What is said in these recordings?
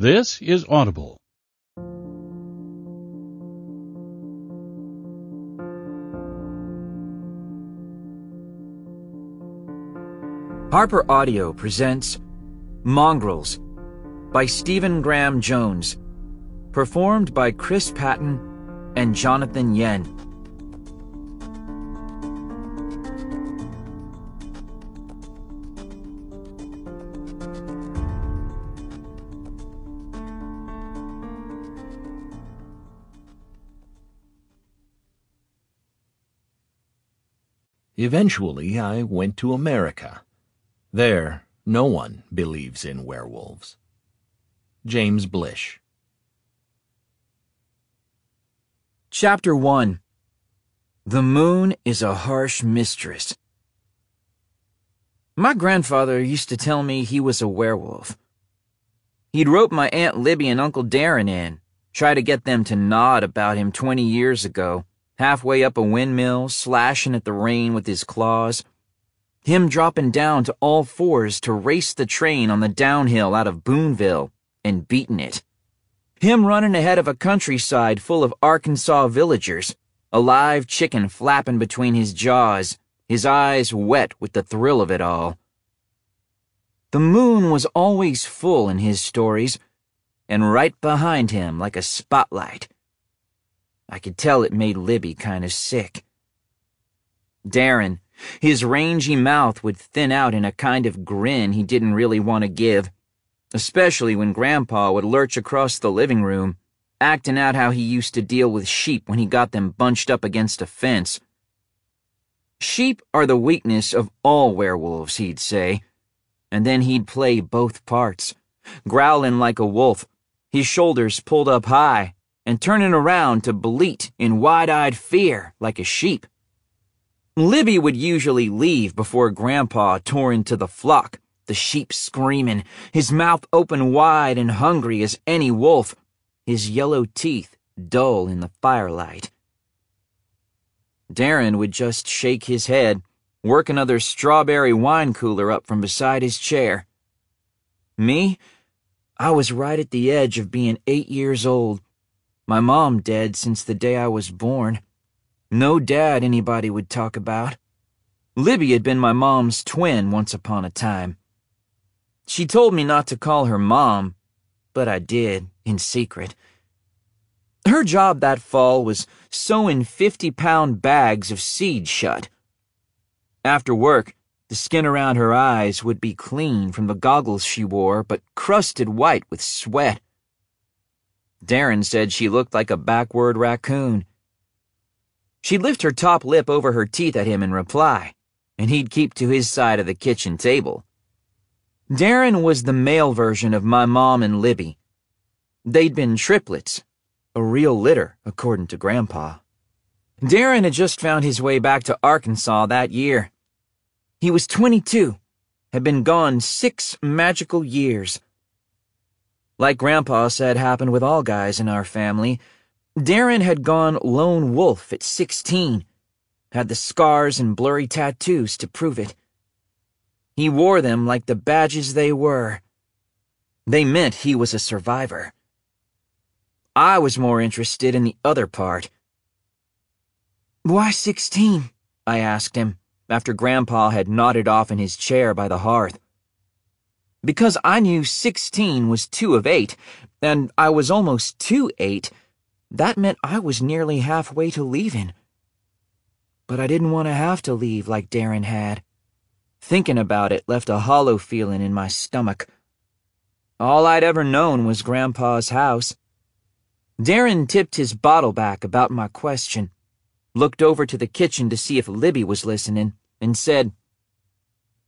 This is Audible. Harper Audio presents Mongrels by Stephen Graham Jones, performed by Chris Patton and Jonathan Yen. Eventually, I went to America. There, no one believes in werewolves. James Blish. Chapter 1 The Moon is a Harsh Mistress. My grandfather used to tell me he was a werewolf. He'd rope my Aunt Libby and Uncle Darren in, try to get them to nod about him 20 years ago, halfway up a windmill, slashing at the rain with his claws. Him dropping down to all fours to race the train on the downhill out of Boonville and beating it. Him running ahead of a countryside full of Arkansas villagers, a live chicken flapping between his jaws, his eyes wet with the thrill of it all. The moon was always full in his stories, and right behind him like a spotlight. I could tell it made Libby kind of sick. Darren, his rangy mouth would thin out in a kind of grin he didn't really want to give, especially when Grandpa would lurch across the living room, acting out how he used to deal with sheep when he got them bunched up against a fence. Sheep are the weakness of all werewolves, he'd say, and then he'd play both parts, growling like a wolf, his shoulders pulled up high, and turning around to bleat in wide-eyed fear like a sheep. Libby would usually leave before Grandpa tore into the flock, the sheep screaming, his mouth open wide and hungry as any wolf, his yellow teeth dull in the firelight. Darren would just shake his head, work another strawberry wine cooler up from beside his chair. Me? I was right at the edge of being eight years old. My mom dead since the day I was born. No dad anybody would talk about. Libby had been my mom's twin once upon a time. She told me not to call her mom, but I did, in secret. Her job that fall was sewing 50 pound bags of seed shut. After work, the skin around her eyes would be clean from the goggles she wore, but crusted white with sweat. Darren said she looked like a backward raccoon. She'd lift her top lip over her teeth at him in reply, and he'd keep to his side of the kitchen table. Darren was the male version of my mom and Libby. They'd been triplets, a real litter, according to Grandpa. Darren had just found his way back to Arkansas that year. He was 22, had been gone six magical years. Like Grandpa said happened with all guys in our family, Darren had gone lone wolf at 16, had the scars and blurry tattoos to prove it. He wore them like the badges they were. They meant he was a survivor. I was more interested in the other part. Why 16? I asked him, after Grandpa had nodded off in his chair by the hearth. Because I knew 16 was two of eight, and I was almost two eight that meant I was nearly halfway to leaving. But I didn't want to have to leave like Darren had. Thinking about it left a hollow feeling in my stomach. All I'd ever known was Grandpa's house. Darren tipped his bottle back about my question, looked over to the kitchen to see if Libby was listening, and said,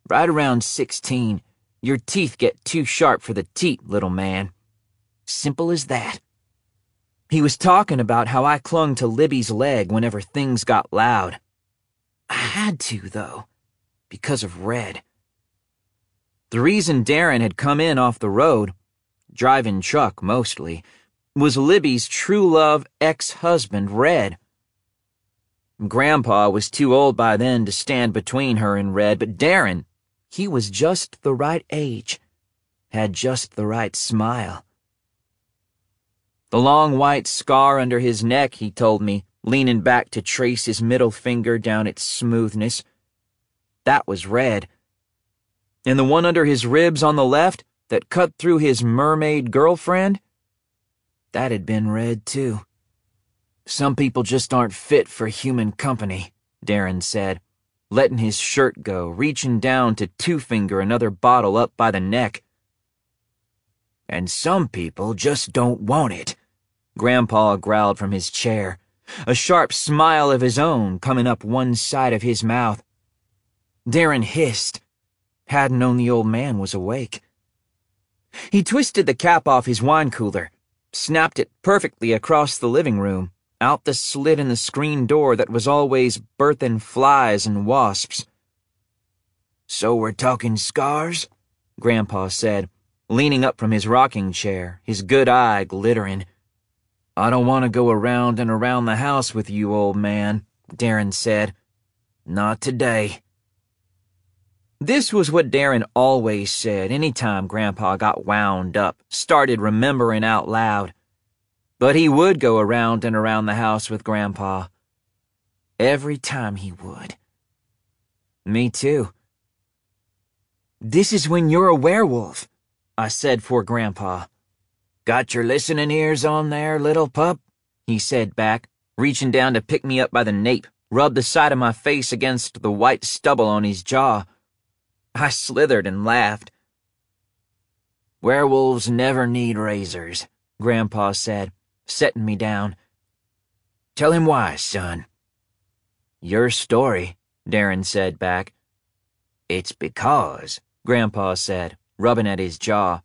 Right around 16, your teeth get too sharp for the teat, little man. Simple as that. He was talking about how I clung to Libby's leg whenever things got loud. I had to, though, because of Red. The reason Darren had come in off the road, driving truck mostly, was Libby's true love ex-husband, Red. Grandpa was too old by then to stand between her and Red, but Darren, he was just the right age, had just the right smile The long white scar under his neck, he told me, leaning back to trace his middle finger down its smoothness. That was red. And the one under his ribs on the left that cut through his mermaid girlfriend? That had been red, too. Some people just aren't fit for human company, Darren said, letting his shirt go, reaching down to two finger another bottle up by the neck. And some people just don't want it. Grandpa growled from his chair, a sharp smile of his own coming up one side of his mouth. Darren hissed. Hadn't known the old man was awake. He twisted the cap off his wine cooler, snapped it perfectly across the living room, out the slit in the screen door that was always birthing flies and wasps. So we're talking scars? Grandpa said, leaning up from his rocking chair, his good eye glittering. I don't want to go around and around the house with you, old man, Darren said. Not today. This was what Darren always said any time Grandpa got wound up, started remembering out loud. But he would go around and around the house with Grandpa. Every time he would. Me too. This is when you're a werewolf, I said for Grandpa. Got your listening ears on there, little pup? He said back, reaching down to pick me up by the nape, rub the side of my face against the white stubble on his jaw. I slithered and laughed. Werewolves never need razors, Grandpa said, setting me down. Tell him why, son. Your story, Darren said back. It's because, Grandpa said, rubbing at his jaw.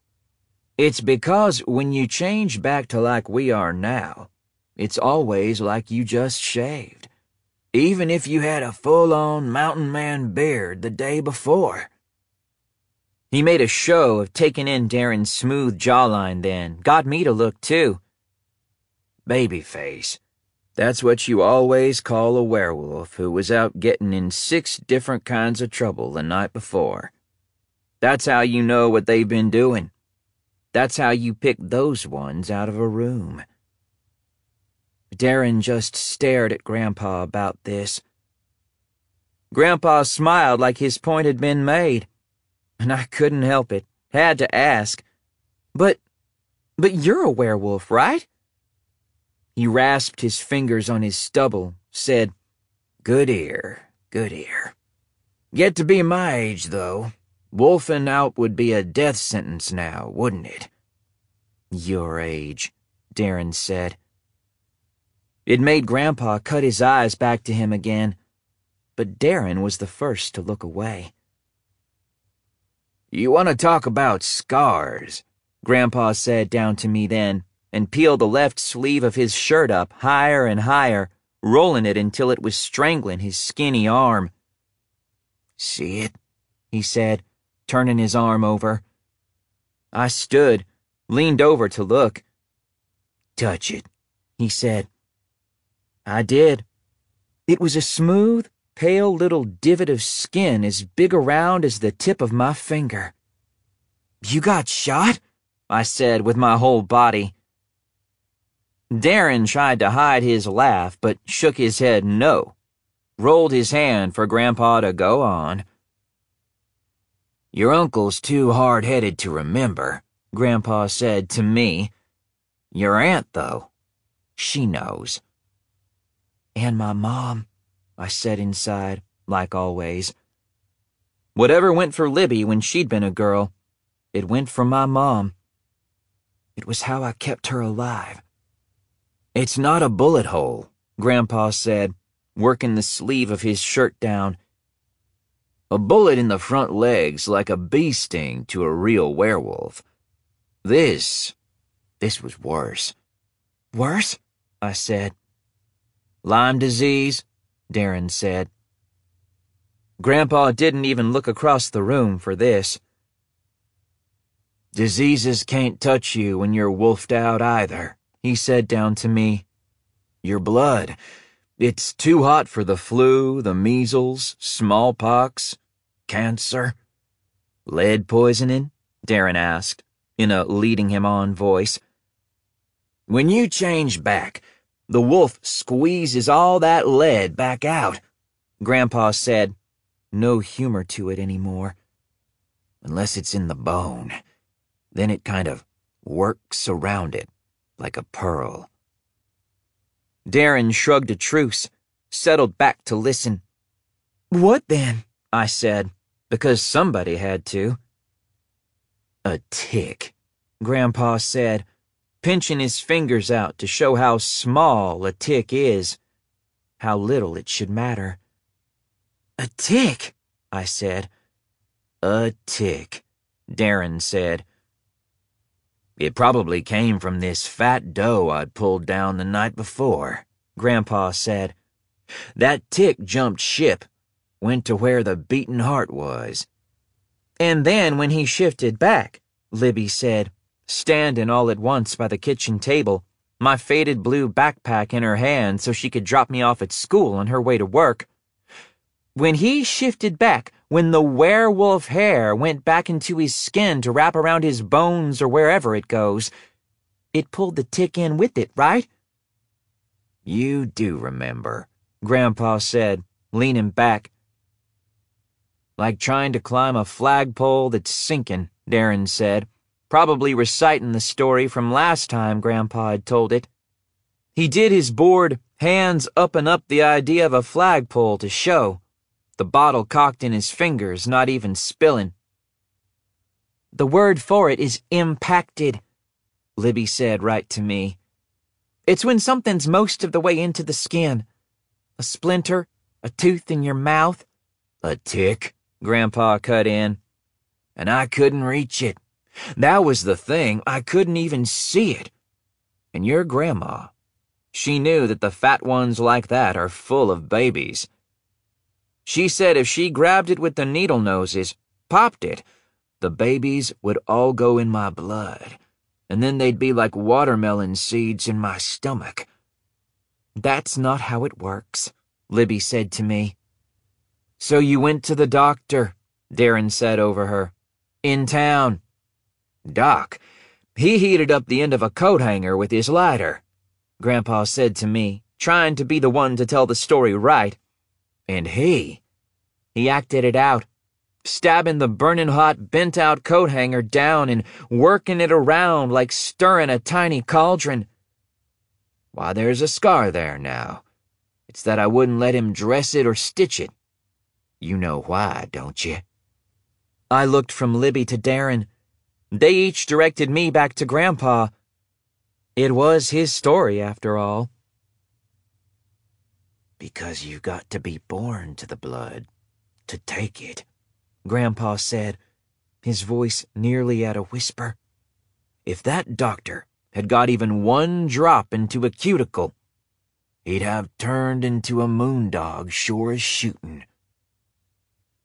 It's because when you change back to like we are now, it's always like you just shaved. Even if you had a full-on mountain man beard the day before. He made a show of taking in Darren's smooth jawline then, got me to look too. Babyface. That's what you always call a werewolf who was out getting in six different kinds of trouble the night before. That's how you know what they've been doing. That's how you pick those ones out of a room. Darren just stared at Grandpa about this. Grandpa smiled like his point had been made, and I couldn't help it. Had to ask. But, but you're a werewolf, right? He rasped his fingers on his stubble, said, Good ear, good ear. Get to be my age, though. Wolfing out would be a death sentence now, wouldn't it? Your age, Darren said. It made Grandpa cut his eyes back to him again, but Darren was the first to look away. You want to talk about scars, Grandpa said down to me then, and peeled the left sleeve of his shirt up higher and higher, rolling it until it was strangling his skinny arm. See it? he said, turning his arm over. I stood, leaned over to look. Touch it, he said. I did. It was a smooth, pale little divot of skin as big around as the tip of my finger. You got shot? I said with my whole body. Darren tried to hide his laugh, but shook his head no, rolled his hand for Grandpa to go on. Your uncle's too hard-headed to remember, Grandpa said to me. Your aunt, though, she knows. And my mom, I said inside, like always. Whatever went for Libby when she'd been a girl, it went for my mom. It was how I kept her alive. It's not a bullet hole, Grandpa said, working the sleeve of his shirt down. A bullet in the front leg's like a bee sting to a real werewolf. This, this was worse. Worse? I said. Lyme disease, Darren said. Grandpa didn't even look across the room for this. Diseases can't touch you when you're wolfed out either, he said down to me. Your blood. It's too hot for the flu, the measles, smallpox, cancer. Lead poisoning? Darren asked, in a leading him on voice. When you change back, the wolf squeezes all that lead back out, Grandpa said. No humor to it anymore. Unless it's in the bone. Then it kind of works around it like a pearl. Darren shrugged a truce, settled back to listen. What then? I said, because somebody had to. A tick, Grandpa said pinching his fingers out to show how small a tick is, how little it should matter. A tick, I said. A tick, Darren said. It probably came from this fat doe I'd pulled down the night before, Grandpa said. That tick jumped ship, went to where the beating heart was. And then when he shifted back, Libby said, standing all at once by the kitchen table, my faded blue backpack in her hand so she could drop me off at school on her way to work. When he shifted back, when the werewolf hair went back into his skin to wrap around his bones or wherever it goes, it pulled the tick in with it, right? You do remember, Grandpa said, leaning back. Like trying to climb a flagpole that's sinking, Darren said probably reciting the story from last time Grandpa had told it. He did his bored, hands up and up the idea of a flagpole to show, the bottle cocked in his fingers, not even spilling. The word for it is impacted, Libby said right to me. It's when something's most of the way into the skin. A splinter, a tooth in your mouth. A tick, Grandpa cut in. And I couldn't reach it. That was the thing, I couldn't even see it. And your grandma, she knew that the fat ones like that are full of babies. She said if she grabbed it with the needle noses, popped it, the babies would all go in my blood, and then they'd be like watermelon seeds in my stomach. That's not how it works, Libby said to me. So you went to the doctor, Darren said over her. In town. Doc, he heated up the end of a coat hanger with his lighter, Grandpa said to me, trying to be the one to tell the story right. And he, he acted it out, stabbing the burning hot, bent out coat hanger down and working it around like stirring a tiny cauldron. Why, there's a scar there now. It's that I wouldn't let him dress it or stitch it. You know why, don't you? I looked from Libby to Darren. They each directed me back to Grandpa. It was his story, after all. Because you got to be born to the blood, to take it, Grandpa said, his voice nearly at a whisper. If that doctor had got even one drop into a cuticle, he'd have turned into a moondog sure as shooting.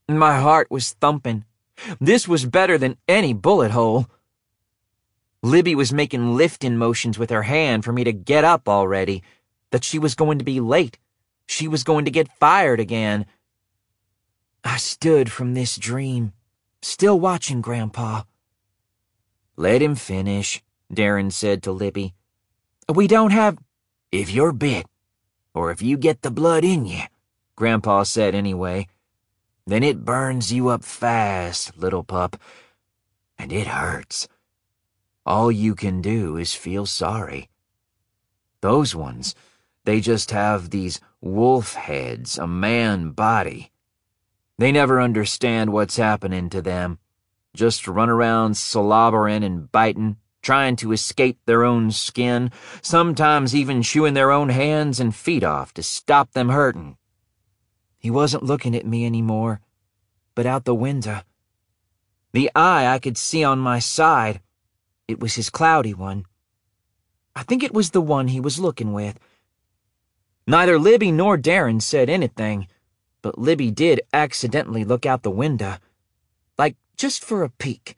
My heart was thumping. This was better than any bullet hole. Libby was making lifting motions with her hand for me to get up already, that she was going to be late. She was going to get fired again. I stood from this dream, still watching Grandpa. Let him finish, Darren said to Libby. We don't have. If you're bit, or if you get the blood in you, Grandpa said anyway. Then it burns you up fast, little pup. And it hurts. All you can do is feel sorry. Those ones, they just have these wolf heads, a man body. They never understand what's happening to them. Just run around slobbering and biting, trying to escape their own skin, sometimes even chewing their own hands and feet off to stop them hurting. He wasn't looking at me anymore, but out the window. The eye I could see on my side, it was his cloudy one. I think it was the one he was looking with. Neither Libby nor Darren said anything, but Libby did accidentally look out the window, like just for a peek,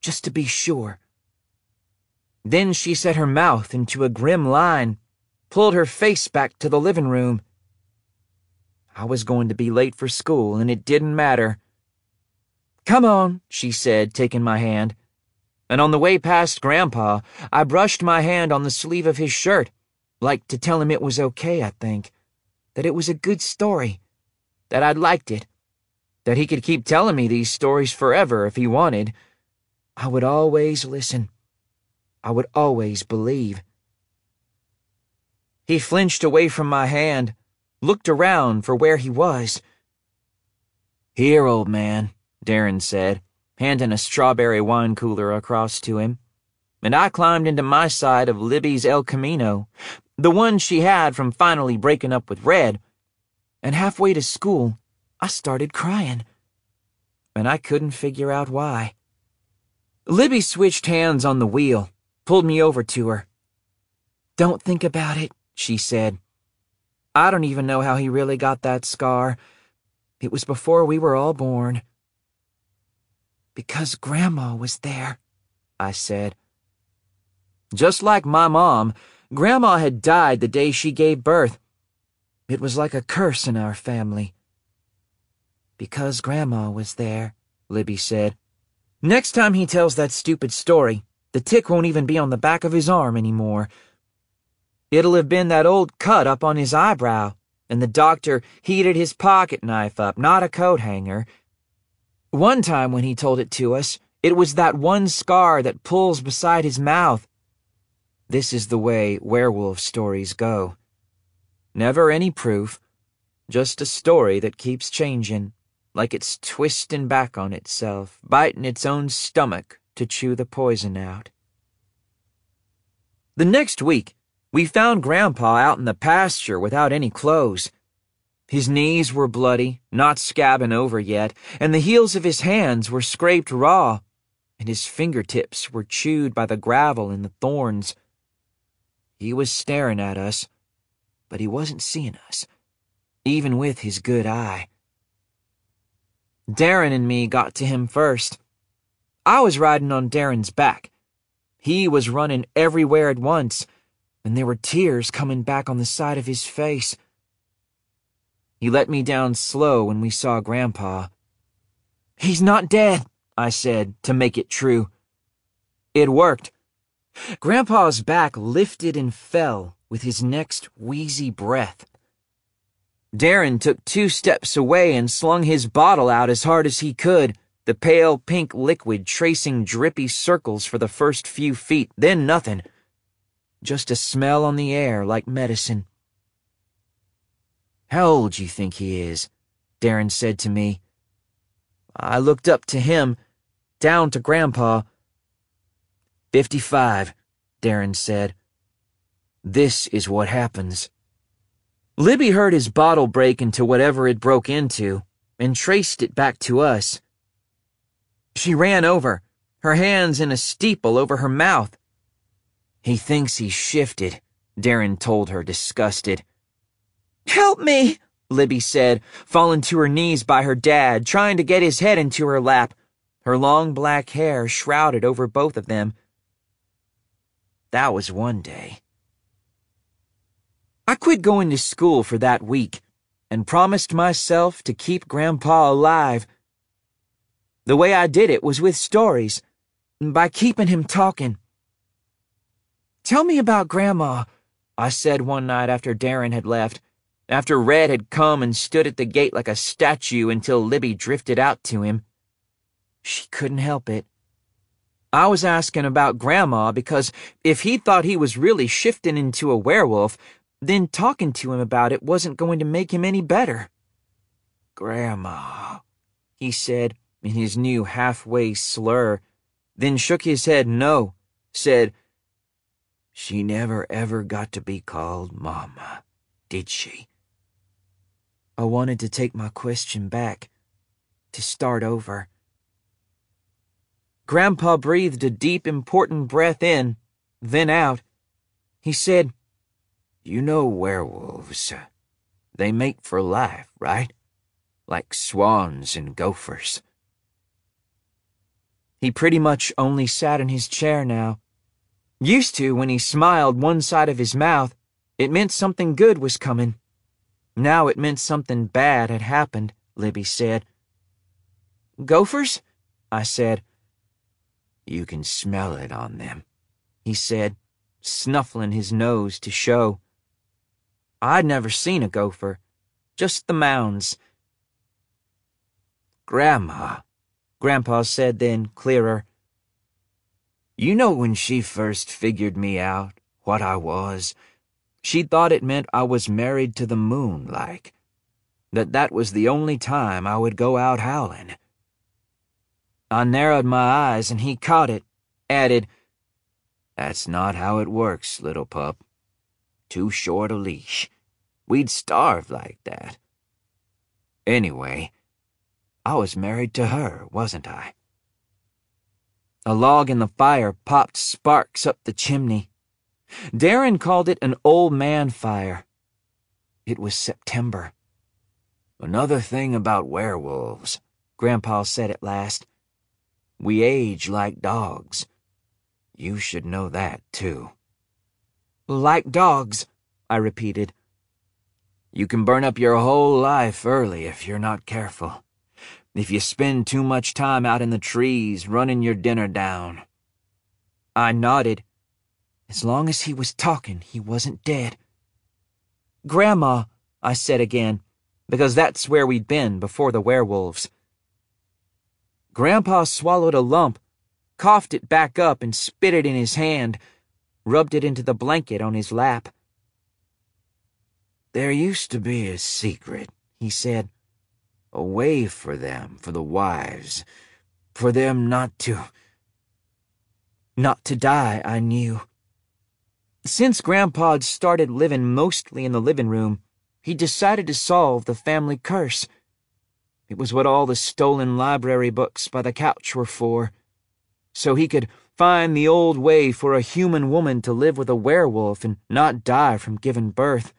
just to be sure. Then she set her mouth into a grim line, pulled her face back to the living room, I was going to be late for school, and it didn't matter. Come on, she said, taking my hand. and on the way past Grandpa, I brushed my hand on the sleeve of his shirt, like to tell him it was okay, I think, that it was a good story, that I'd liked it, that he could keep telling me these stories forever if he wanted. I would always listen. I would always believe. He flinched away from my hand, looked around for where he was. Here, old man, Darren said, handing a strawberry wine cooler across to him. And I climbed into my side of Libby's El Camino, the one she had from finally breaking up with Red. And halfway to school, I started crying. And I couldn't figure out why. Libby switched hands on the wheel, pulled me over to her. Don't think about it, she said. I don't even know how he really got that scar. It was before we were all born. Because Grandma was there, I said. Just like my mom, Grandma had died the day she gave birth. It was like a curse in our family. Because Grandma was there, Libby said. Next time he tells that stupid story, the tick won't even be on the back of his arm anymore. It'll have been that old cut up on his eyebrow, and the doctor heated his pocket knife up, not a coat hanger. One time when he told it to us, it was that one scar that pulls beside his mouth. This is the way werewolf stories go. Never any proof, just a story that keeps changing, like it's twisting back on itself, biting its own stomach to chew the poison out. The next week, we found Grandpa out in the pasture without any clothes. His knees were bloody, not scabbing over yet, and the heels of his hands were scraped raw, and his fingertips were chewed by the gravel and the thorns. He was staring at us, but he wasn't seeing us, even with his good eye. Darren and me got to him first. I was riding on Darren's back. He was running everywhere at once and there were tears coming back on the side of his face. He let me down slow when we saw Grandpa. He's not dead, I said, to make it true. It worked. Grandpa's back lifted and fell with his next wheezy breath. Darren took two steps away and slung his bottle out as hard as he could, the pale pink liquid tracing drippy circles for the first few feet, then nothing. Just a smell on the air like medicine. How old you think he is? Darren said to me. I looked up to him, down to Grandpa. Fifty-five, Darren said. This is what happens. Libby heard his bottle break into whatever it broke into and traced it back to us. She ran over, her hands in a steeple over her mouth. He thinks he's shifted, Darren told her, disgusted. Help me, Libby said, falling to her knees by her dad, trying to get his head into her lap, her long black hair shrouded over both of them. That was one day. I quit going to school for that week and promised myself to keep Grandpa alive. The way I did it was with stories, by keeping him talking. Tell me about Grandma, I said one night after Darren had left, after Red had come and stood at the gate like a statue until Libby drifted out to him. She couldn't help it. I was asking about Grandma because if he thought he was really shifting into a werewolf, then talking to him about it wasn't going to make him any better. Grandma, he said in his new halfway slur, then shook his head no, said, she never ever got to be called Mama, did she? I wanted to take my question back, to start over. Grandpa breathed a deep, important breath in, then out. He said, You know werewolves. Uh, they mate for life, right? Like swans and gophers. He pretty much only sat in his chair now Used to, when he smiled one side of his mouth, it meant something good was coming. Now it meant something bad had happened, Libby said. Gophers? I said. You can smell it on them, he said, snuffling his nose to show. I'd never seen a gopher, just the mounds. Grandma, Grandpa said then, clearer. You know when she first figured me out, what I was, she thought it meant I was married to the moon, like. That that was the only time I would go out howling. I narrowed my eyes and he caught it, added, That's not how it works, little pup. Too short a leash. We'd starve like that. Anyway, I was married to her, wasn't I? A log in the fire popped sparks up the chimney. Darren called it an old man fire. It was September. Another thing about werewolves, Grandpa said at last. We age like dogs. You should know that, too. Like dogs, I repeated. You can burn up your whole life early if you're not careful. If you spend too much time out in the trees running your dinner down. I nodded. As long as he was talking, he wasn't dead. Grandma, I said again, because that's where we'd been before the werewolves. Grandpa swallowed a lump, coughed it back up, and spit it in his hand, rubbed it into the blanket on his lap. There used to be a secret, he said. A way for them, for the wives, for them not to. Not to die, I knew. Since Grandpa'd started living mostly in the living room, he decided to solve the family curse. It was what all the stolen library books by the couch were for. So he could find the old way for a human woman to live with a werewolf and not die from giving birth.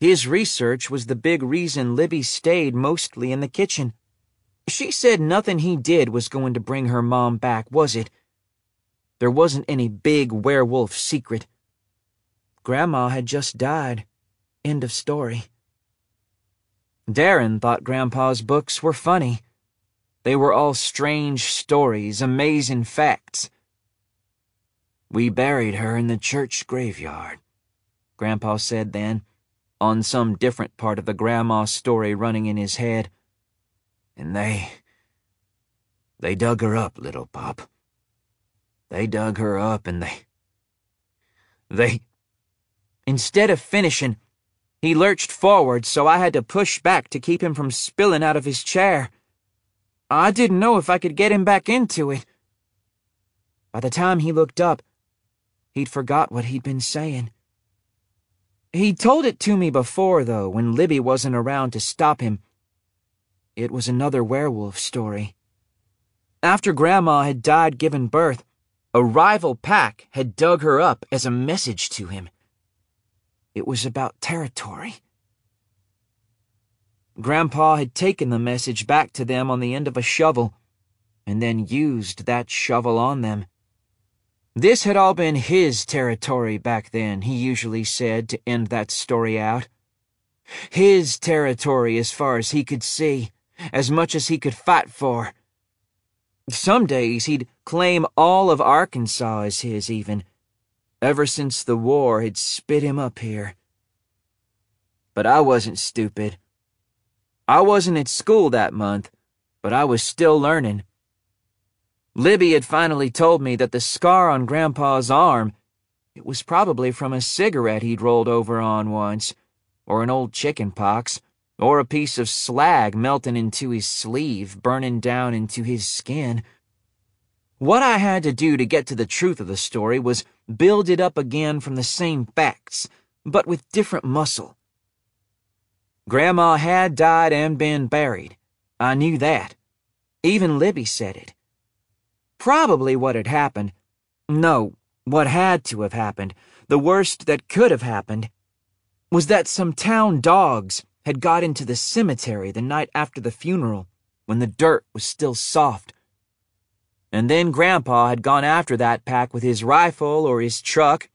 His research was the big reason Libby stayed mostly in the kitchen. She said nothing he did was going to bring her mom back, was it? There wasn't any big werewolf secret. Grandma had just died. End of story. Darren thought Grandpa's books were funny. They were all strange stories, amazing facts. We buried her in the church graveyard, Grandpa said then, on some different part of the grandma story running in his head. And they. They dug her up, little pup. They dug her up and they. They. Instead of finishing, he lurched forward, so I had to push back to keep him from spilling out of his chair. I didn't know if I could get him back into it. By the time he looked up, he'd forgot what he'd been saying. He'd told it to me before, though, when Libby wasn't around to stop him. It was another werewolf story. After Grandma had died giving birth, a rival pack had dug her up as a message to him. It was about territory. Grandpa had taken the message back to them on the end of a shovel, and then used that shovel on them. This had all been his territory back then, he usually said to end that story out. His territory as far as he could see, as much as he could fight for. Some days he'd claim all of Arkansas as his, even ever since the war had spit him up here. But I wasn't stupid. I wasn't at school that month, but I was still learning. Libby had finally told me that the scar on Grandpa's arm, it was probably from a cigarette he'd rolled over on once, or an old chicken pox, or a piece of slag melting into his sleeve, burning down into his skin. What I had to do to get to the truth of the story was build it up again from the same facts, but with different muscle. Grandma had died and been buried. I knew that. Even Libby said it. Probably what had happened, no, what had to have happened, the worst that could have happened, was that some town dogs had got into the cemetery the night after the funeral, when the dirt was still soft and then Grandpa had gone after that pack with his rifle or his truck,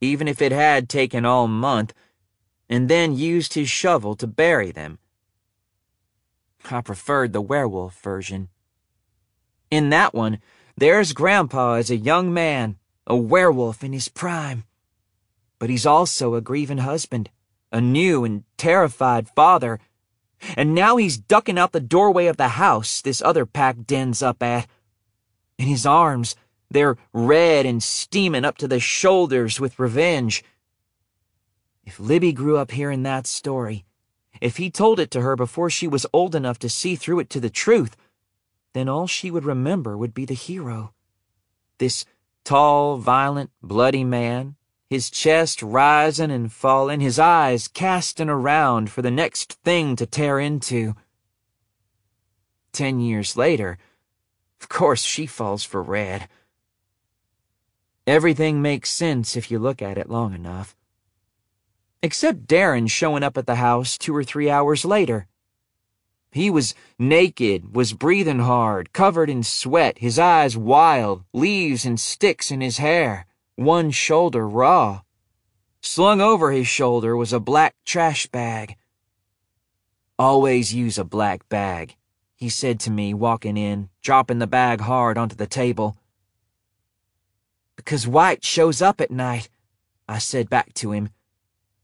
even if it had taken all month, and then used his shovel to bury them. I preferred the werewolf version. In that one, there's Grandpa as a young man, a werewolf in his prime. But he's also a grieving husband, a new and terrified father, and now he's ducking out the doorway of the house this other pack dens up at. In his arms, they're red and steaming up to the shoulders with revenge. If Libby grew up hearing that story, if he told it to her before she was old enough to see through it to the truth, then all she would remember would be the hero. This tall, violent, bloody man, his chest rising and falling, his eyes casting around for the next thing to tear into. Ten years later, of course she falls for Red. Everything makes sense if you look at it long enough. Except Darren showing up at the house two or three hours later. He was naked, was breathing hard, covered in sweat, his eyes wild, leaves and sticks in his hair, one shoulder raw. Slung over his shoulder was a black trash bag. Always use a black bag, he said to me, walking in, dropping the bag hard onto the table. Because White shows up at night, I said back to him,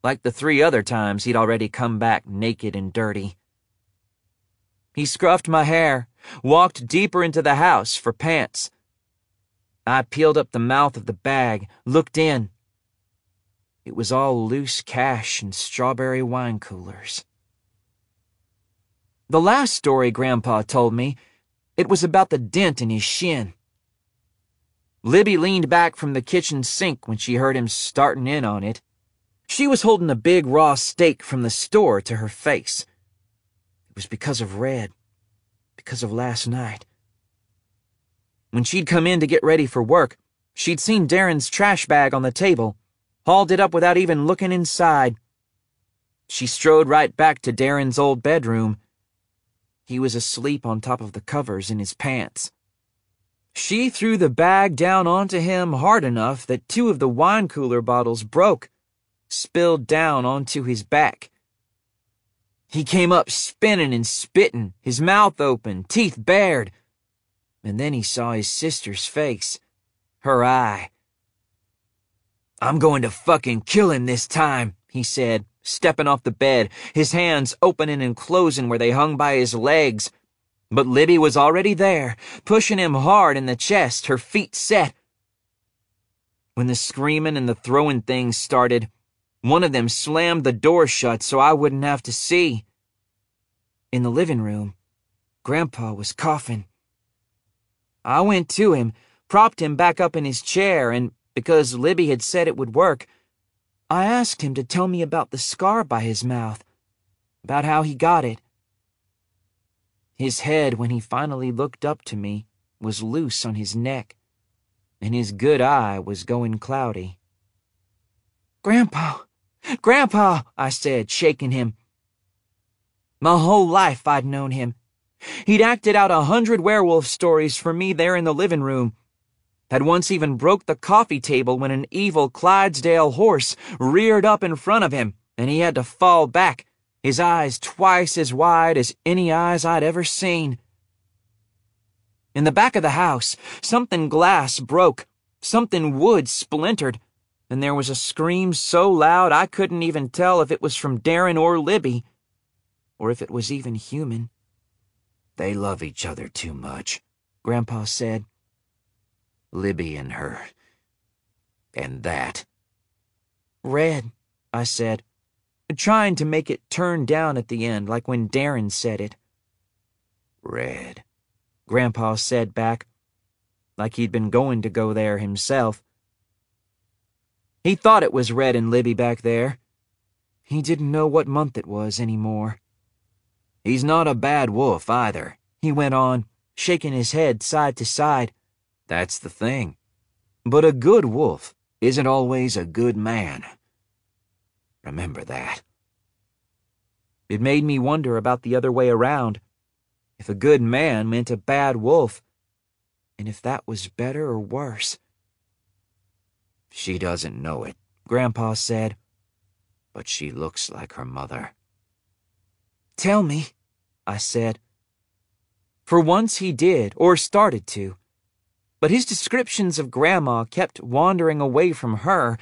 like the three other times he'd already come back naked and dirty. He scruffed my hair, walked deeper into the house for pants. I peeled up the mouth of the bag, looked in. It was all loose cash and strawberry wine coolers. The last story Grandpa told me, it was about the dent in his shin. Libby leaned back from the kitchen sink when she heard him starting in on it. She was holding a big raw steak from the store to her face. It was because of Red. Because of last night. When she'd come in to get ready for work, she'd seen Darren's trash bag on the table, hauled it up without even looking inside. She strode right back to Darren's old bedroom. He was asleep on top of the covers in his pants. She threw the bag down onto him hard enough that two of the wine cooler bottles broke, spilled down onto his back. He came up spinning and spitting, his mouth open, teeth bared. And then he saw his sister's face, her eye. I'm going to fucking kill him this time, he said, stepping off the bed, his hands opening and closing where they hung by his legs. But Libby was already there, pushing him hard in the chest, her feet set. When the screaming and the throwing things started, one of them slammed the door shut so I wouldn't have to see. In the living room, Grandpa was coughing. I went to him, propped him back up in his chair, and because Libby had said it would work, I asked him to tell me about the scar by his mouth, about how he got it. His head, when he finally looked up to me, was loose on his neck, and his good eye was going cloudy. Grandpa, Grandpa, I said, shaking him. My whole life I'd known him. He'd acted out a hundred werewolf stories for me there in the living room. Had once even broke the coffee table when an evil Clydesdale horse reared up in front of him, and he had to fall back, his eyes twice as wide as any eyes I'd ever seen. In the back of the house, something glass broke, something wood splintered, and there was a scream so loud I couldn't even tell if it was from Darren or Libby, or if it was even human. They love each other too much, Grandpa said. Libby and her. And that. Red, I said, trying to make it turn down at the end like when Darren said it. Red, Grandpa said back, like he'd been going to go there himself. He thought it was Red and Libby back there. He didn't know what month it was anymore. He's not a bad wolf either, he went on, shaking his head side to side. That's the thing. But a good wolf isn't always a good man. Remember that. It made me wonder about the other way around. If a good man meant a bad wolf, and if that was better or worse. She doesn't know it, Grandpa said, but she looks like her mother. Tell me, I said. For once he did, or started to. But his descriptions of Grandma kept wandering away from her,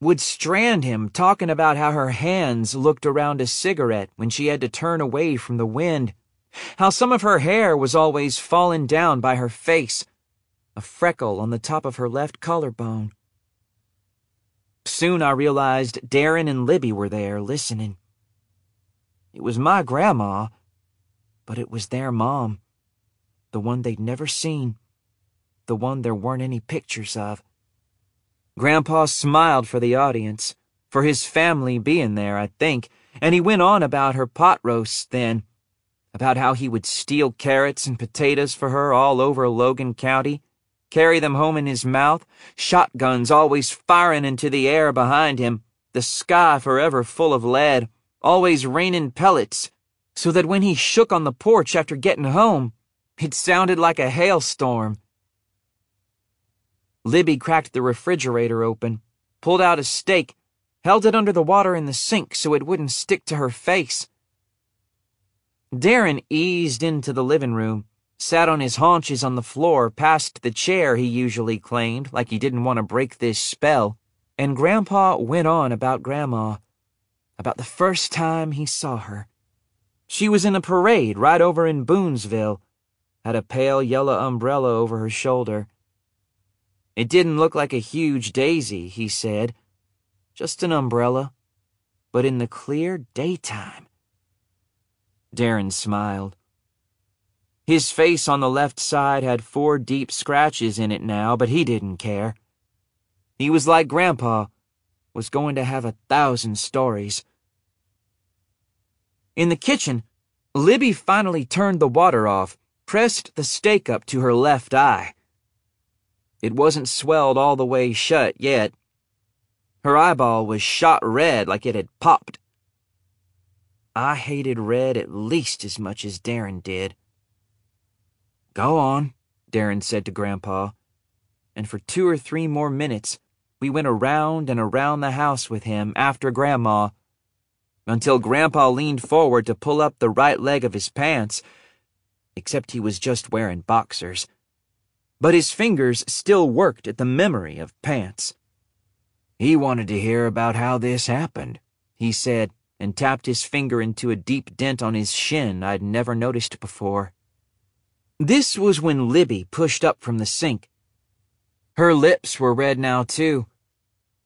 would strand him talking about how her hands looked around a cigarette when she had to turn away from the wind, how some of her hair was always falling down by her face, a freckle on the top of her left collarbone. Soon I realized Darren and Libby were there listening. It was my grandma, but it was their mom, the one they'd never seen, the one there weren't any pictures of. Grandpa smiled for the audience, for his family being there, I think, and he went on about her pot roasts then, about how he would steal carrots and potatoes for her all over Logan County, carry them home in his mouth, shotguns always firing into the air behind him, the sky forever full of lead, always raining pellets, so that when he shook on the porch after getting home, it sounded like a hailstorm. Libby cracked the refrigerator open, pulled out a steak, held it under the water in the sink so it wouldn't stick to her face. Darren eased into the living room, sat on his haunches on the floor past the chair he usually claimed, like he didn't want to break this spell, and Grandpa went on about Grandma, about the first time he saw her. She was in a parade right over in Booneville, had a pale yellow umbrella over her shoulder. It didn't look like a huge daisy, he said, just an umbrella, but in the clear daytime. Darren smiled. His face on the left side had four deep scratches in it now, but he didn't care. He was like Grandpa, was going to have a thousand stories. In the kitchen, Libby finally turned the water off, pressed the steak up to her left eye. It wasn't swelled all the way shut yet. Her eyeball was shot red like it had popped. I hated red at least as much as Darren did. Go on, Darren said to Grandpa, and for two or three more minutes we went around and around the house with him after Grandma, until Grandpa leaned forward to pull up the right leg of his pants, except he was just wearing boxers. But his fingers still worked at the memory of pants. He wanted to hear about how this happened, he said, and tapped his finger into a deep dent on his shin I'd never noticed before. This was when Libby pushed up from the sink. Her lips were red now, too,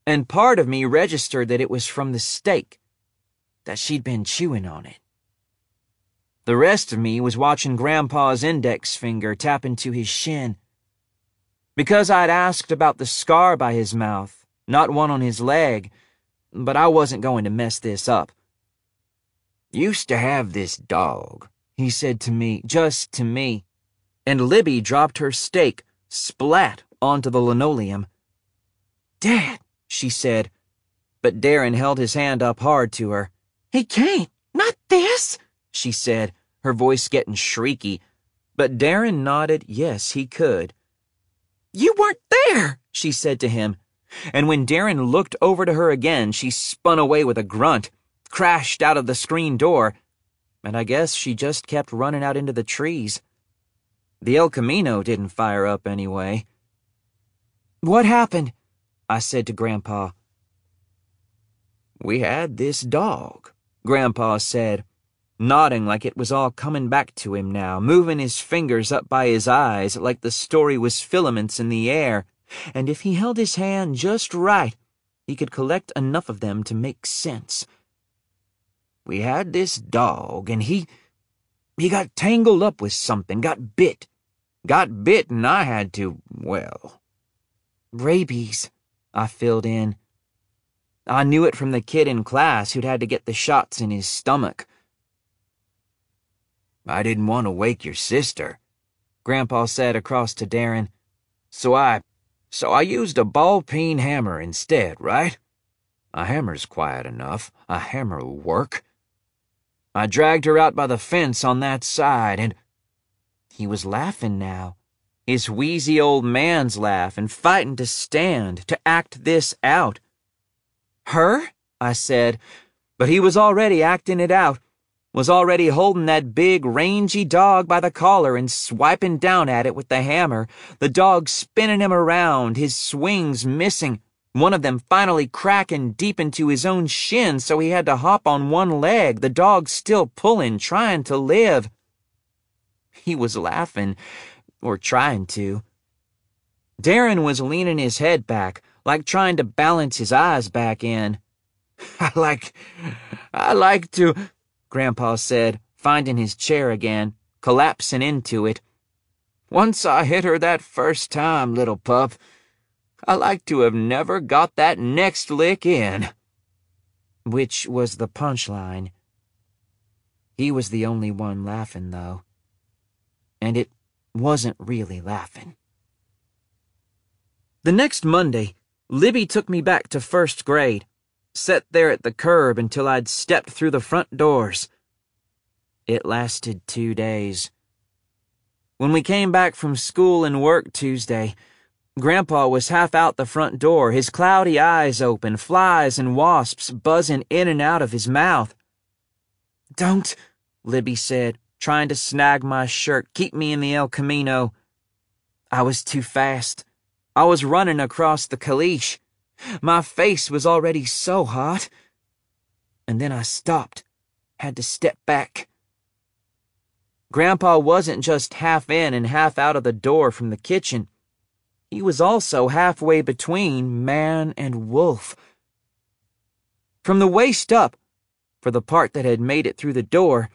and part of me registered that it was from the steak, that she'd been chewing on it. The rest of me was watching Grandpa's index finger tap into his shin. Because I'd asked about the scar by his mouth, not one on his leg, but I wasn't going to mess this up. Used to have this dog, he said to me, just to me, and Libby dropped her steak, splat, onto the linoleum. Dad, she said, but Darren held his hand up hard to her. He can't, not this, she said, her voice getting shrieky, but Darren nodded yes, he could. You weren't there, she said to him, and when Darren looked over to her again, she spun away with a grunt crashed out of the screen door, and I guess she just kept running out into the trees. The El Camino didn't fire up anyway. What happened? I said to Grandpa. We had this dog, Grandpa said, nodding like it was all coming back to him now, moving his fingers up by his eyes like the story was filaments in the air, and if he held his hand just right, he could collect enough of them to make sense. We had this dog, and he. he got tangled up with something, got bit. Got bit, and I had to, well. Rabies, I filled in. I knew it from the kid in class who'd had to get the shots in his stomach. I didn't want to wake your sister, Grandpa said across to Darren. So I. so I used a ball peen hammer instead, right? A hammer's quiet enough. A hammer'll work. I dragged her out by the fence on that side, and he was laughing now. His wheezy old man's laugh and fighting to stand, to act this out. Her? I said, but he was already acting it out. Was already holding that big, rangy dog by the collar and swiping down at it with the hammer, the dog spinning him around, his swings missing, one of them finally cracking deep into his own shin so he had to hop on one leg, the dog still pulling, trying to live. He was laughing, or trying to. Darren was leaning his head back, like trying to balance his eyes back in. I like, I like to, Grandpa said, finding his chair again, collapsing into it. Once I hit her that first time, little pup. I like to have never got that next lick in. Which was the punchline. He was the only one laughing, though. And it wasn't really laughing. The next Monday, Libby took me back to first grade, sat there at the curb until I'd stepped through the front doors. It lasted two days. When we came back from school and work Tuesday, Grandpa was half out the front door, his cloudy eyes open, flies and wasps buzzing in and out of his mouth. Don't, Libby said, trying to snag my shirt, keep me in the El Camino. I was too fast. I was running across the caliche. My face was already so hot. And then I stopped, had to step back. Grandpa wasn't just half in and half out of the door from the kitchen. He was also halfway between man and wolf. From the waist up, for the part that had made it through the door,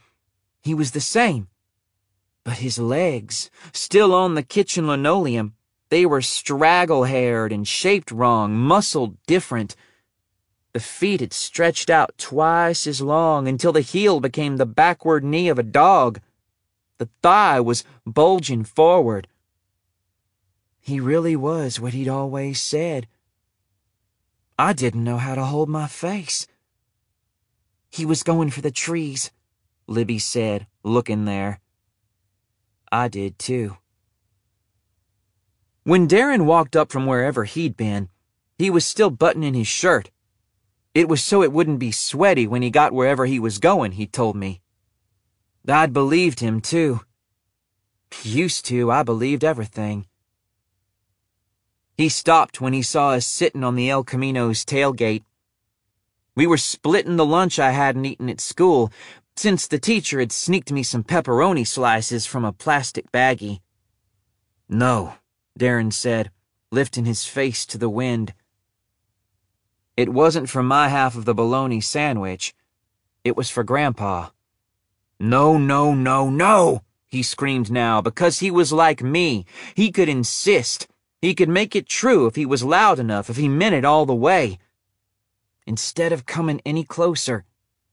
he was the same. But his legs, still on the kitchen linoleum, they were straggle haired and shaped wrong, muscled different. The feet had stretched out twice as long until the heel became the backward knee of a dog. The thigh was bulging forward. He really was what he'd always said. I didn't know how to hold my face. He was going for the trees, Libby said, looking there. I did too. When Darren walked up from wherever he'd been, he was still buttoning his shirt. It was so it wouldn't be sweaty when he got wherever he was going, he told me. I'd believed him, too. Used to, I believed everything. He stopped when he saw us sitting on the El Camino's tailgate. We were splitting the lunch I hadn't eaten at school, since the teacher had sneaked me some pepperoni slices from a plastic baggie. No, Darren said, lifting his face to the wind. It wasn't for my half of the bologna sandwich. It was for Grandpa. No, no, no, no, he screamed now, because he was like me. He could insist. He could make it true if he was loud enough, if he meant it all the way. Instead of coming any closer,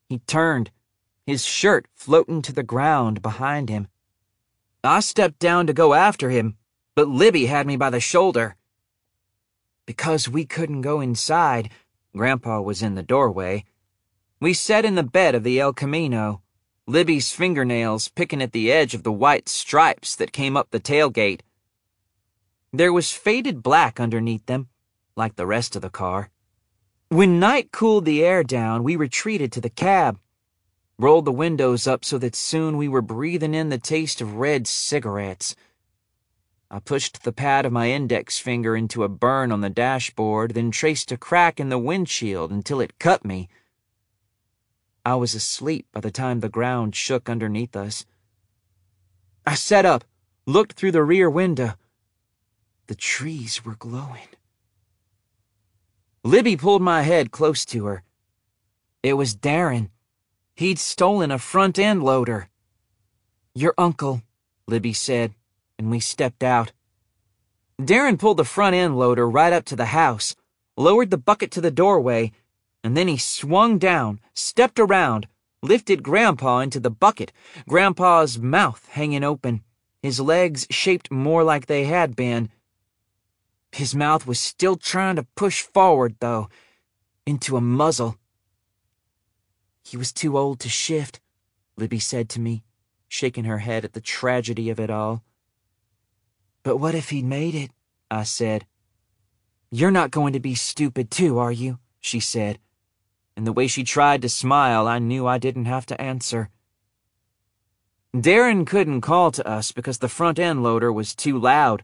he turned, his shirt floating to the ground behind him. I stepped down to go after him, but Libby had me by the shoulder. Because we couldn't go inside, Grandpa was in the doorway. We sat in the bed of the El Camino, Libby's fingernails picking at the edge of the white stripes that came up the tailgate. There was faded black underneath them, like the rest of the car. When night cooled the air down, we retreated to the cab, rolled the windows up so that soon we were breathing in the taste of red cigarettes. I pushed the pad of my index finger into a burn on the dashboard, then traced a crack in the windshield until it cut me. I was asleep by the time the ground shook underneath us. I sat up, looked through the rear window. The trees were glowing. Libby pulled my head close to her. It was Darren. He'd stolen a front end loader. Your uncle, Libby said and we stepped out. Darren pulled the front end loader right up to the house, lowered the bucket to the doorway, and then he swung down, stepped around, lifted Grandpa into the bucket, Grandpa's mouth hanging open, his legs shaped more like they had been. His mouth was still trying to push forward, though, into a muzzle. He was too old to shift, Libby said to me, shaking her head at the tragedy of it all. But what if he'd made it? I said. You're not going to be stupid too, are you? She said. And the way she tried to smile, I knew I didn't have to answer. Darren couldn't call to us because the front end loader was too loud,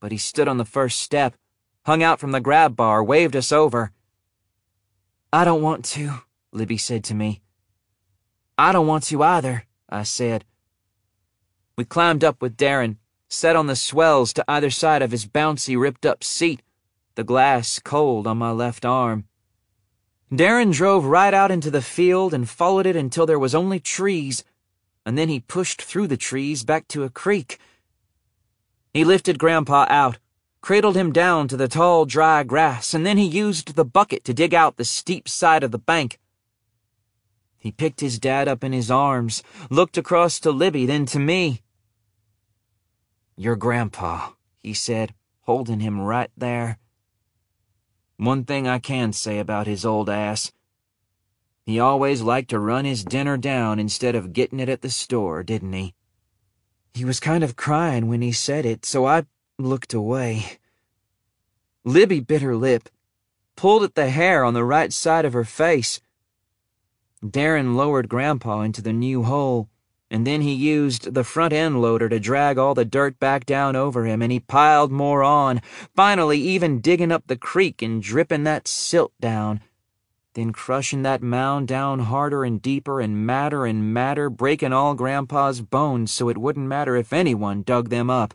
but he stood on the first step, hung out from the grab bar, waved us over. I don't want to, Libby said to me. I don't want to either, I said. We climbed up with Darren, sat on the swells to either side of his bouncy, ripped up seat, the glass cold on my left arm. Darren drove right out into the field and followed it until there was only trees and then he pushed through the trees back to a creek. He lifted Grandpa out, cradled him down to the tall, dry grass, and then he used the bucket to dig out the steep side of the bank. He picked his dad up in his arms, looked across to Libby, then to me. Your grandpa, he said, holding him right there. One thing I can say about his old ass he always liked to run his dinner down instead of getting it at the store, didn't he? He was kind of crying when he said it, so I looked away. Libby bit her lip, pulled at the hair on the right side of her face. Darren lowered Grandpa into the new hole, and then he used the front end loader to drag all the dirt back down over him, and he piled more on, finally even digging up the creek and dripping that silt down then crushing that mound down harder and deeper and madder and madder, breaking all Grandpa's bones so it wouldn't matter if anyone dug them up.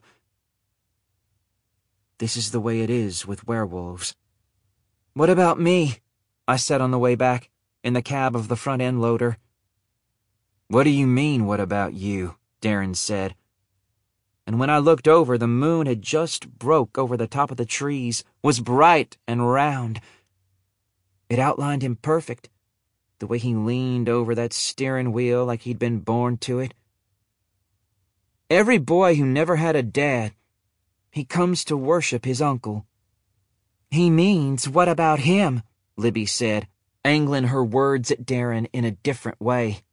This is the way it is with werewolves. What about me? I said on the way back, in the cab of the front end loader. What do you mean, what about you? Darren said. And when I looked over, the moon had just broke over the top of the trees, was bright and round, it outlined him perfect, the way he leaned over that steering wheel like he'd been born to it. Every boy who never had a dad, he comes to worship his uncle. He means, what about him? Libby said, angling her words at Darren in a different way.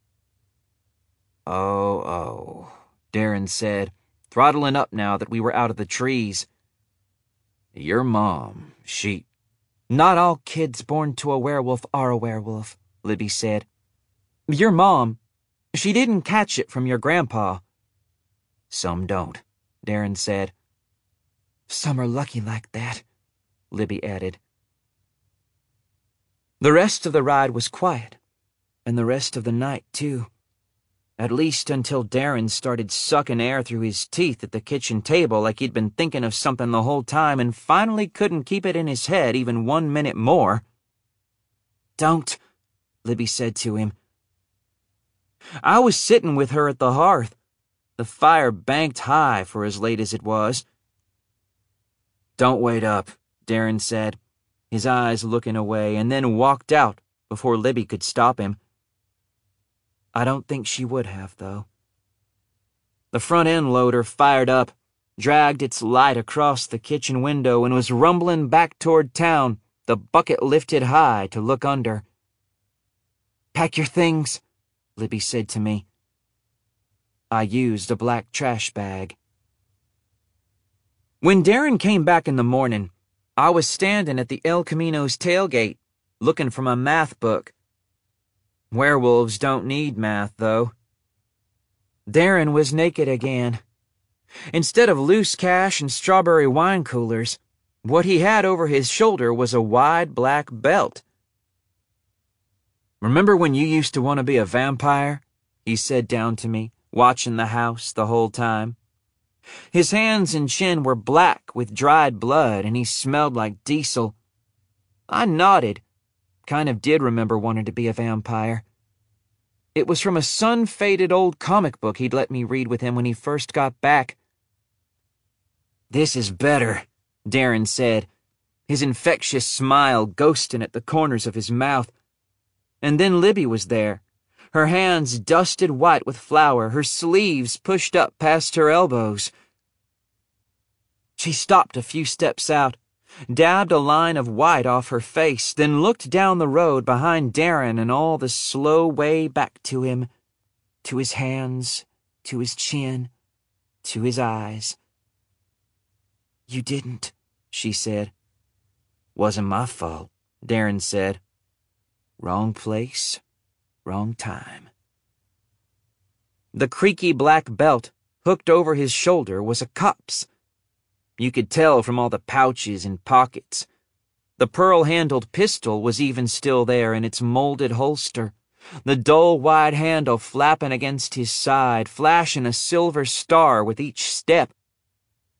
Oh, oh, Darren said, throttling up now that we were out of the trees. Your mom, she. Not all kids born to a werewolf are a werewolf, Libby said. Your mom, she didn't catch it from your grandpa. Some don't, Darren said. Some are lucky like that, Libby added. The rest of the ride was quiet, and the rest of the night, too at least until Darren started sucking air through his teeth at the kitchen table like he'd been thinking of something the whole time and finally couldn't keep it in his head even one minute more. Don't, Libby said to him. I was sitting with her at the hearth, the fire banked high for as late as it was. Don't wait up, Darren said, his eyes looking away, and then walked out before Libby could stop him. I don't think she would have, though. The front end loader fired up, dragged its light across the kitchen window, and was rumbling back toward town, the bucket lifted high to look under. Pack your things, Libby said to me. I used a black trash bag. When Darren came back in the morning, I was standing at the El Camino's tailgate, looking for my math book. Werewolves don't need math, though. Darren was naked again. Instead of loose cash and strawberry wine coolers, what he had over his shoulder was a wide black belt. Remember when you used to want to be a vampire? He said down to me, watching the house the whole time. His hands and chin were black with dried blood, and he smelled like diesel. I nodded Kind of did remember wanting to be a vampire. It was from a sun faded old comic book he'd let me read with him when he first got back. This is better, Darren said, his infectious smile ghosting at the corners of his mouth. And then Libby was there, her hands dusted white with flour, her sleeves pushed up past her elbows. She stopped a few steps out dabbed a line of white off her face, then looked down the road behind Darren and all the slow way back to him, to his hands, to his chin, to his eyes. You didn't, she said. Wasn't my fault, Darren said. Wrong place, wrong time. The creaky black belt hooked over his shoulder was a cop's. You could tell from all the pouches and pockets. The pearl handled pistol was even still there in its molded holster, the dull wide handle flapping against his side, flashing a silver star with each step.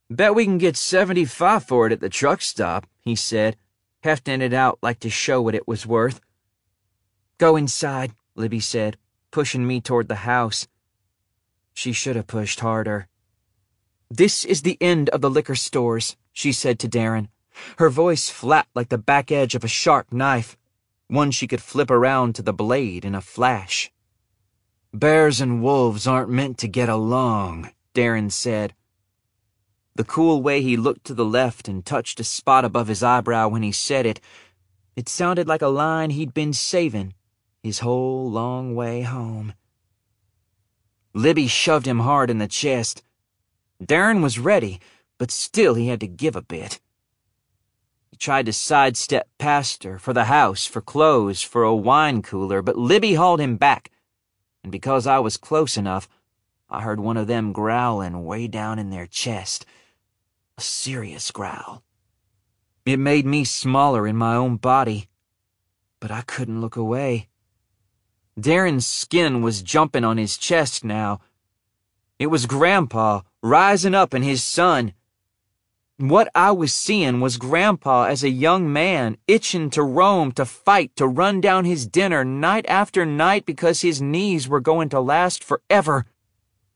Bet we can get 75 for it at the truck stop, he said, hefting it out like to show what it was worth. Go inside, Libby said, pushing me toward the house. She should have pushed harder. This is the end of the liquor stores, she said to Darren, her voice flat like the back edge of a sharp knife, one she could flip around to the blade in a flash. Bears and wolves aren't meant to get along, Darren said, the cool way he looked to the left and touched a spot above his eyebrow when he said it, it sounded like a line he'd been saving his whole long way home. Libby shoved him hard in the chest. Darren was ready, but still he had to give a bit. He tried to sidestep past her, for the house, for clothes, for a wine cooler, but Libby hauled him back, and because I was close enough, I heard one of them growling way down in their chest a serious growl. It made me smaller in my own body, but I couldn't look away. Darren's skin was jumping on his chest now. It was Grandpa rising up in his son. What I was seeing was Grandpa as a young man, itching to roam, to fight, to run down his dinner night after night because his knees were going to last forever,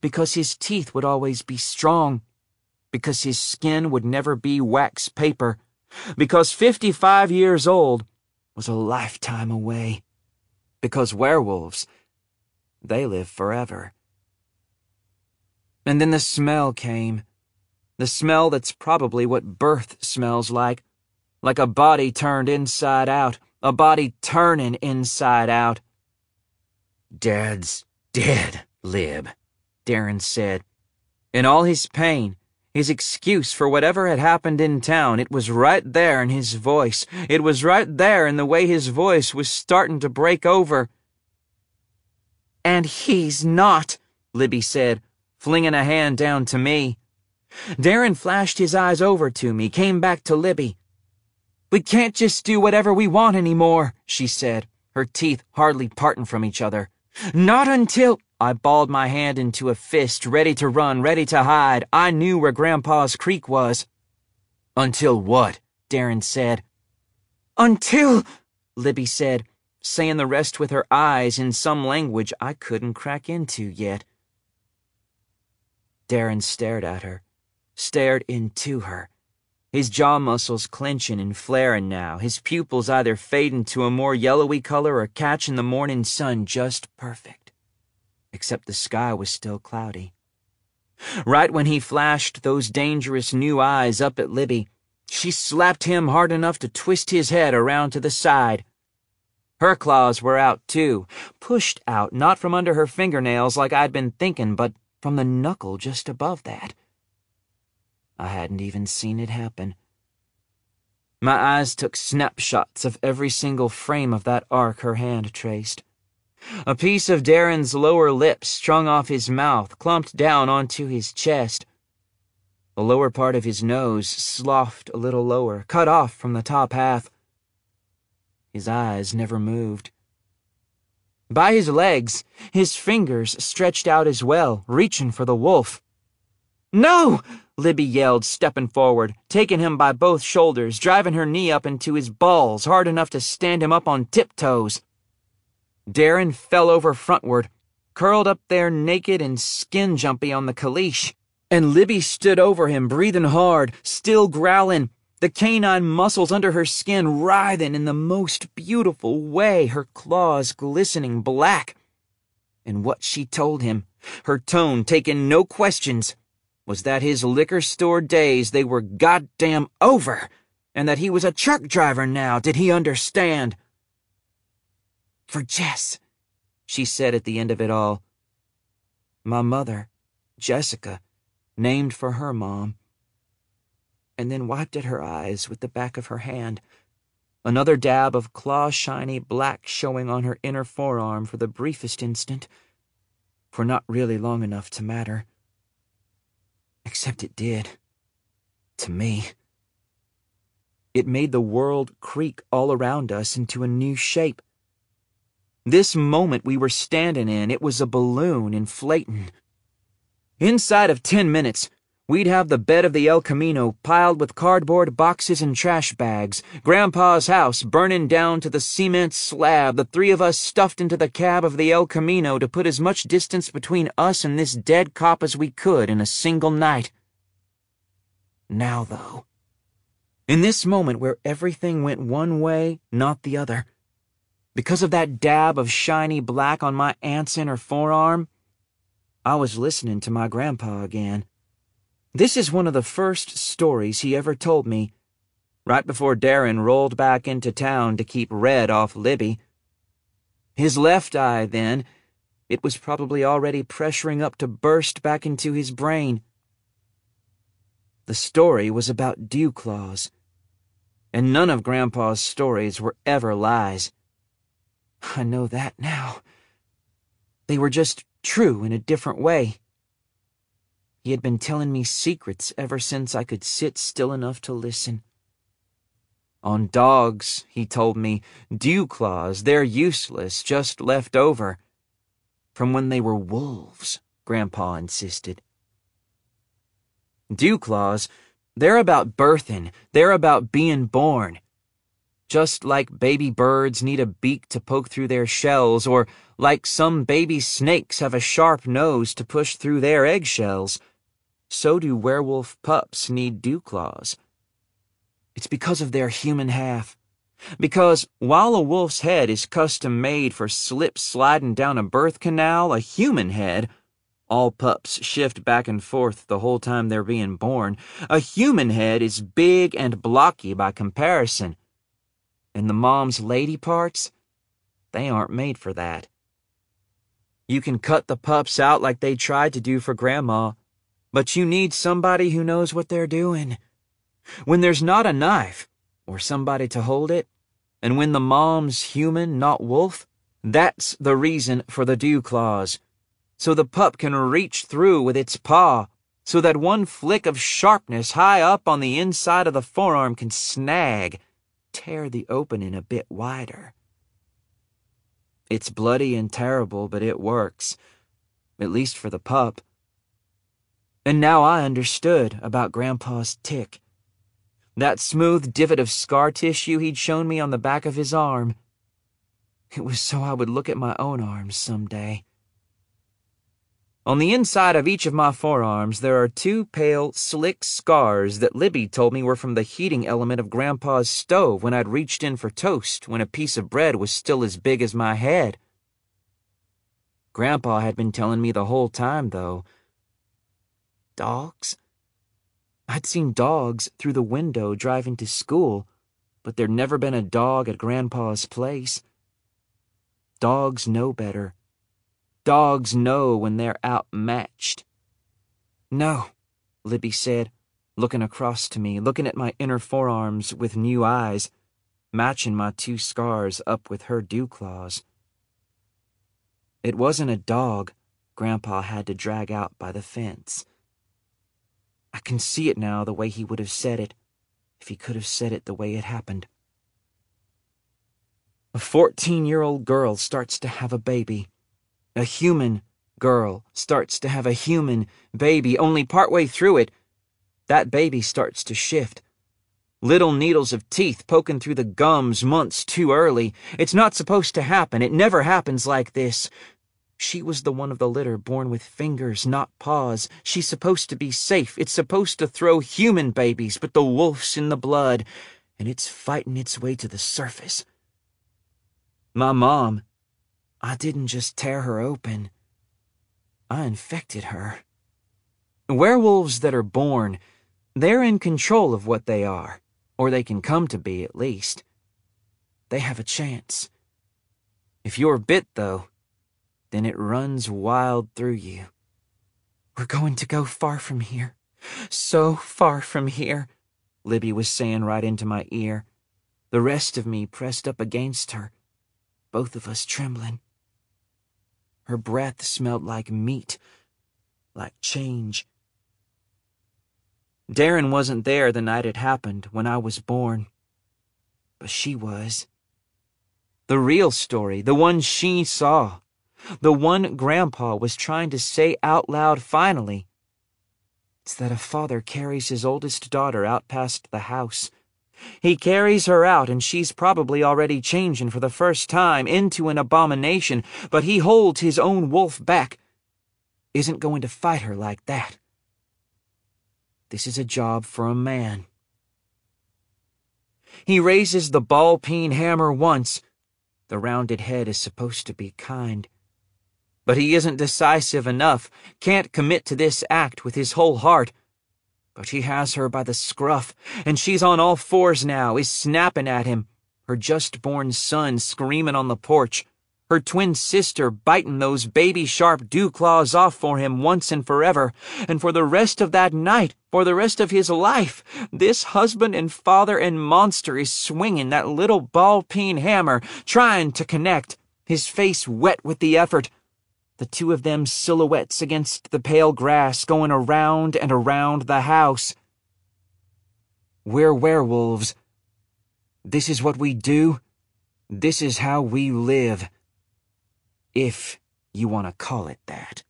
because his teeth would always be strong because his skin would never be wax paper, because 55 years old was a lifetime away, because werewolves, they live forever. And then the smell came. The smell that's probably what birth smells like. Like a body turned inside out, a body turning inside out. Dad's dead, Lib, Darren said. In all his pain, his excuse for whatever had happened in town, it was right there in his voice. It was right there in the way his voice was starting to break over. And he's not, Libby said, flinging a hand down to me. Darren flashed his eyes over to me, came back to Libby. We can't just do whatever we want anymore, she said, her teeth hardly parting from each other. Not until. I balled my hand into a fist, ready to run, ready to hide. I knew where Grandpa's creek was. Until what? Darren said. Until, Libby said, saying the rest with her eyes in some language I couldn't crack into yet. Darren stared at her, stared into her, his jaw muscles clenching and flaring now, his pupils either fading to a more yellowy color or catching the morning sun just perfect except the sky was still cloudy. Right when he flashed those dangerous new eyes up at Libby, she slapped him hard enough to twist his head around to the side. Her claws were out, too, pushed out not from under her fingernails like I'd been thinking, but from the knuckle just above that. I hadn't even seen it happen. My eyes took snapshots of every single frame of that arc her hand traced. A piece of Darren's lower lip strung off his mouth, clumped down onto his chest. The lower part of his nose sloughed a little lower, cut off from the top half. His eyes never moved. By his legs, his fingers stretched out as well, reaching for the wolf. No! Libby yelled, stepping forward, taking him by both shoulders, driving her knee up into his balls hard enough to stand him up on tiptoes. Darren fell over frontward, curled up there naked and skin jumpy on the caliche, and Libby stood over him, breathing hard, still growling, the canine muscles under her skin writhing in the most beautiful way, her claws glistening black. And what she told him, her tone taking no questions, was that his liquor store days they were goddamn over, and that he was a truck driver now, did he understand? For Jess, she said at the end of it all. My mother, Jessica, named for her mom. And then wiped at her eyes with the back of her hand, another dab of claw shiny black showing on her inner forearm for the briefest instant. for not really long enough to matter. Except it did. To me. It made the world creak all around us into a new shape. This moment we were standing in, it was a balloon inflating. Inside of ten minutes, we'd have the bed of the El Camino piled with cardboard boxes and trash bags, Grandpa's house burning down to the cement slab, the three of us stuffed into the cab of the El Camino to put as much distance between us and this dead cop as we could in a single night. Now, though, in this moment where everything went one way, not the other, because of that dab of shiny black on my aunt's inner forearm, I was listening to my grandpa again. This is one of the first stories he ever told me, right before Darren rolled back into town to keep Red off Libby. His left eye, then, it was probably already pressuring up to burst back into his brain. The story was about dew claws, and none of Grandpa's stories were ever lies. I know that now. They were just true in a different way. He had been telling me secrets ever since I could sit still enough to listen. On dogs, he told me, dew claws, they're useless, just left over. From when they were wolves, Grandpa insisted. Dew claws, they're about birthing, they're about being born just like baby birds need a beak to poke through their shells, or like some baby snakes have a sharp nose to push through their eggshells, so do werewolf pups need dew claws. It's because of their human half. Because while a wolf's head is custom made for slip sliding down a birth canal, a human head, all pups shift back and forth the whole time they're being born, a human head is big and blocky by comparison and the mom's lady parts, they aren't made for that. You can cut the pups out like they tried to do for Grandma, but you need somebody who knows what they're doing. When there's not a knife, or somebody to hold it, and when the mom's human, not wolf, that's the reason for the dew claws. So the pup can reach through with its paw, so that one flick of sharpness high up on the inside of the forearm can snag tear the opening a bit wider. It's bloody and terrible, but it works. At least for the pup. And now I understood about Grandpa's tick. That smooth divot of scar tissue he'd shown me on the back of his arm. It was so I would look at my own arms some day. On the inside of each of my forearms, there are two pale, slick scars that Libby told me were from the heating element of Grandpa's stove when I'd reached in for toast when a piece of bread was still as big as my head. Grandpa had been telling me the whole time, though. Dogs? I'd seen dogs through the window driving to school, but there'd never been a dog at Grandpa's place. Dogs know better. Dogs know when they're outmatched. No, Libby said, looking across to me, looking at my inner forearms with new eyes, matching my two scars up with her dew claws. It wasn't a dog Grandpa had to drag out by the fence. I can see it now the way he would have said it, if he could have said it the way it happened. A 14 year old girl starts to have a baby a human girl starts to have a human baby, only partway through it, that baby starts to shift. Little needles of teeth poking through the gums months too early. It's not supposed to happen. It never happens like this. She was the one of the litter born with fingers, not paws. She's supposed to be safe. It's supposed to throw human babies, but the wolf's in the blood, and it's fighting its way to the surface. My mom, I didn't just tear her open. I infected her. Werewolves that are born, they're in control of what they are, or they can come to be at least. They have a chance. If you're bit, though, then it runs wild through you. We're going to go far from here. So far from here, Libby was saying right into my ear, the rest of me pressed up against her, both of us trembling. Her breath smelled like meat, like change. Darren wasn't there the night it happened, when I was born. But she was. The real story, the one she saw. The one Grandpa was trying to say out loud finally. It's that a father carries his oldest daughter out past the house. He carries her out, and she's probably already changing for the first time into an abomination, but he holds his own wolf back. Isn't going to fight her like that. This is a job for a man. He raises the ball peen hammer once. The rounded head is supposed to be kind. But he isn't decisive enough, can't commit to this act with his whole heart. But he has her by the scruff, and she's on all fours now, is snapping at him, her just born son screaming on the porch her twin sister biting those baby sharp dew claws off for him once and forever, and for the rest of that night, for the rest of his life, this husband and father and monster is swinging that little ball peen hammer, trying to connect, his face wet with the effort. The two of them silhouettes against the pale grass going around and around the house. We're werewolves. This is what we do. This is how we live if you want to call it that.